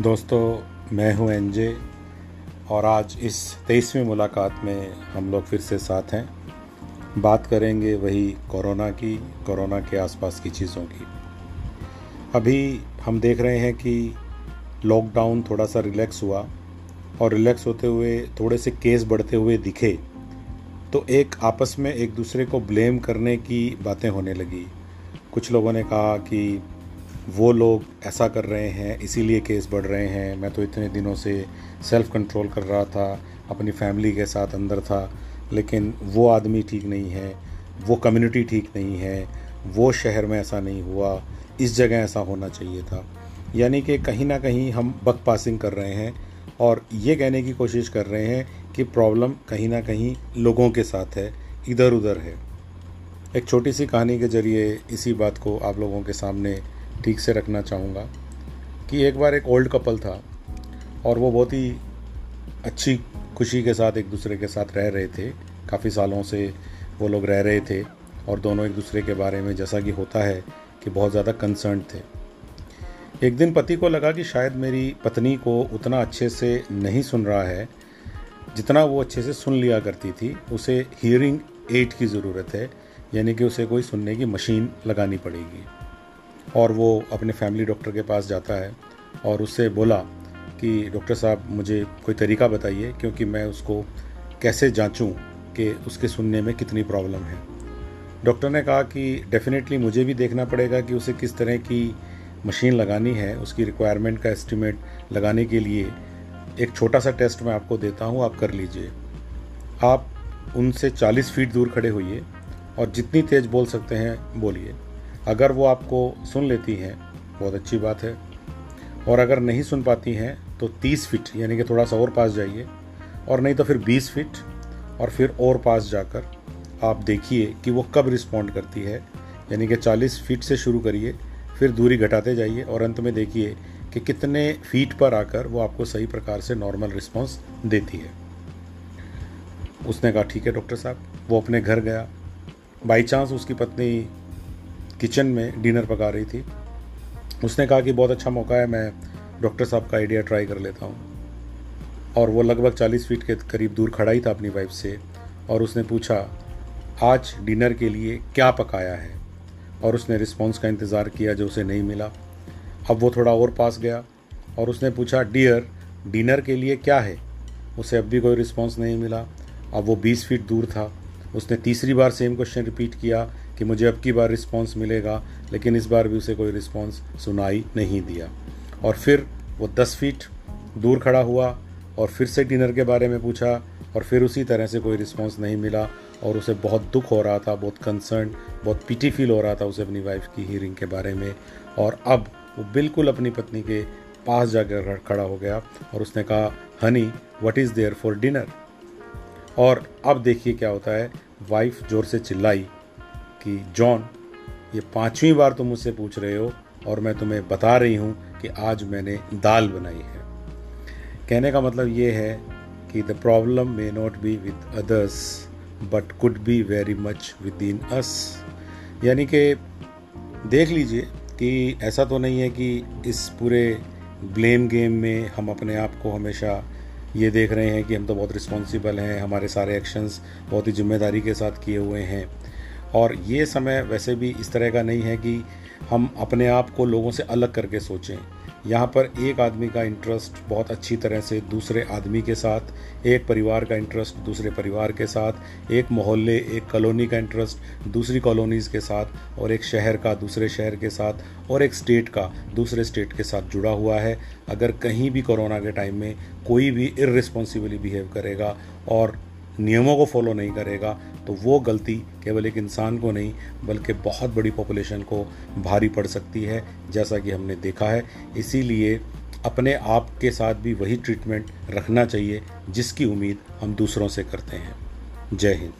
दोस्तों, मैं हूँ एनजे और आज इस तेईसवीं मुलाकात में हम लोग फिर से साथ हैं। बात करेंगे वही कोरोना की, कोरोना के आसपास की चीज़ों की। अभी हम देख रहे हैं कि लॉकडाउन थोड़ा सा रिलैक्स हुआ और रिलैक्स होते हुए, थोड़े से केस बढ़ते हुए दिखे तो एक आपस में एक दूसरे को ब्लेम करने की बातें होने लगी। कुछ लोगों ने कहा कि वो लोग ऐसा कर रहे हैं, इसीलिए केस बढ़ रहे हैं। मैं तो इतने दिनों से सेल्फ कंट्रोल कर रहा था, अपनी फैमिली के साथ अंदर था, लेकिन वो आदमी ठीक नहीं है, वो कम्युनिटी ठीक नहीं है, वो शहर में ऐसा नहीं हुआ, इस जगह ऐसा होना चाहिए था। यानी कि कहीं ना कहीं हम बक पासिंग कर रहे हैं और ये कहने की कोशिश कर रहे हैं कि प्रॉब्लम कहीं ना कहीं लोगों के साथ है इधर उधर है। एक छोटी सी कहानी के ज़रिए इसी बात को आप लोगों के सामने ठीक से रखना चाहूँगा कि एक बार एक ओल्ड कपल था और वो बहुत ही अच्छी खुशी के साथ एक दूसरे के साथ रह रहे थे। काफ़ी सालों से वो लोग रह रहे थे और दोनों एक दूसरे के बारे में जैसा कि होता है कि बहुत ज़्यादा कंसर्न थे। एक दिन पति को लगा कि शायद मेरी पत्नी को उतना अच्छे से नहीं सुन रहा है, जितना वो अच्छे से सुन लिया करती थी। उसे हियरिंग एड की ज़रूरत है, यानी कि उसे कोई सुनने की मशीन लगानी पड़ेगी। और वो अपने फैमिली डॉक्टर के पास जाता है और उससे बोला कि, डॉक्टर साहब, मुझे कोई तरीका बताइए, क्योंकि मैं उसको कैसे जांचूं कि उसके सुनने में कितनी प्रॉब्लम है? डॉक्टर ने कहा कि, डेफिनेटली मुझे भी देखना पड़ेगा कि उसे किस तरह की मशीन लगानी है। उसकी रिक्वायरमेंट का एस्टिमेट लगाने के लिए एक छोटा सा टेस्ट मैं आपको देता हूँ, आप कर लीजिए। आप उनसे 40 फीट दूर खड़े होइए और जितनी तेज़ बोल सकते हैं, बोलिए। अगर वो आपको सुन लेती हैं, बहुत अच्छी बात है। और अगर नहीं सुन पाती हैं तो 30 फीट, यानी कि थोड़ा सा और पास जाइए। और नहीं तो फिर 20 फीट, और फिर और पास जाकर आप देखिए कि वो कब रिस्पॉन्ड करती है। यानी कि 40 फीट से शुरू करिए, फिर दूरी घटाते जाइए और अंत में देखिए कि कितने फीट पर आकर वो आपको सही प्रकार से नॉर्मल रिस्पॉन्स देती है। उसने कहा, ठीक है डॉक्टर साहब। वो अपने घर गया। बाई चांस उसकी पत्नी किचन में डिनर पका रही थी। उसने कहा कि बहुत अच्छा मौका है, मैं डॉक्टर साहब का आइडिया ट्राई कर लेता हूँ। और वो लगभग चालीस फीट के करीब दूर खड़ा ही था अपनी वाइफ से और उसने पूछा, आज डिनर के लिए क्या पकाया है? और उसने रिस्पॉन्स का इंतज़ार किया जो उसे नहीं मिला। अब वो थोड़ा और पास गया और उसने पूछा, डियर, डिनर के लिए क्या है? उसे अब भी कोई रिस्पॉन्स नहीं मिला। अब वो बीस फीट दूर था उसने तीसरी बार सेम क्वेश्चन रिपीट किया कि मुझे अब की बार रिस्पॉन्स मिलेगा, लेकिन इस बार भी उसे कोई रिस्पॉन्स सुनाई नहीं दिया। और फिर वो दस फीट दूर खड़ा हुआ और फिर से डिनर के बारे में पूछा और फिर उसी तरह से कोई रिस्पॉन्स नहीं मिला और उसे बहुत दुख हो रहा था, बहुत कंसर्न बहुत पीटी फील हो रहा था उसे अपनी वाइफ की हीरिंग के बारे में। और अब वो बिल्कुल अपनी पत्नी के पास जाकर खड़ा हो गया और उसने कहा honey what is there for dinner और अब देखिए क्या होता है वाइफ ज़ोर से चिल्लाई कि, जॉन, ये पांचवी बार तुम मुझसे पूछ रहे हो और मैं तुम्हें बता रही हूँ कि आज मैंने दाल बनाई है। कहने का मतलब ये है कि the problem may not be with others but could be very much within us यानी कि देख लीजिए कि ऐसा तो नहीं है कि इस पूरे ब्लेम गेम में हम अपने आप को हमेशा ये देख रहे हैं कि हम तो बहुत रिस्पॉन्सिबल हैं, हमारे सारे एक्शंस बहुत ही ज़िम्मेदारी के साथ किए हुए हैं। और ये समय वैसे भी इस तरह का नहीं है कि हम अपने आप को लोगों से अलग करके सोचें। यहाँ पर एक आदमी का इंटरेस्ट बहुत अच्छी तरह से दूसरे आदमी के साथ, एक परिवार का इंटरेस्ट दूसरे परिवार के साथ, एक मोहल्ले, एक कॉलोनी का इंटरेस्ट दूसरी कॉलोनीज़ के साथ और एक शहर का दूसरे शहर के साथ और एक स्टेट का दूसरे स्टेट के साथ जुड़ा हुआ है। अगर कहीं भी कोरोना के टाइम में कोई भी इरिस्पॉन्सिबली बिहेव करेगा और नियमों को फॉलो नहीं करेगा तो वो गलती केवल एक इंसान को नहीं, बल्कि बहुत बड़ी पॉपुलेशन को भारी पड़ सकती है, जैसा कि हमने देखा है। इसीलिए अपने आप के साथ भी वही ट्रीटमेंट रखना चाहिए, जिसकी उम्मीद हम दूसरों से करते हैं। जय हिंद।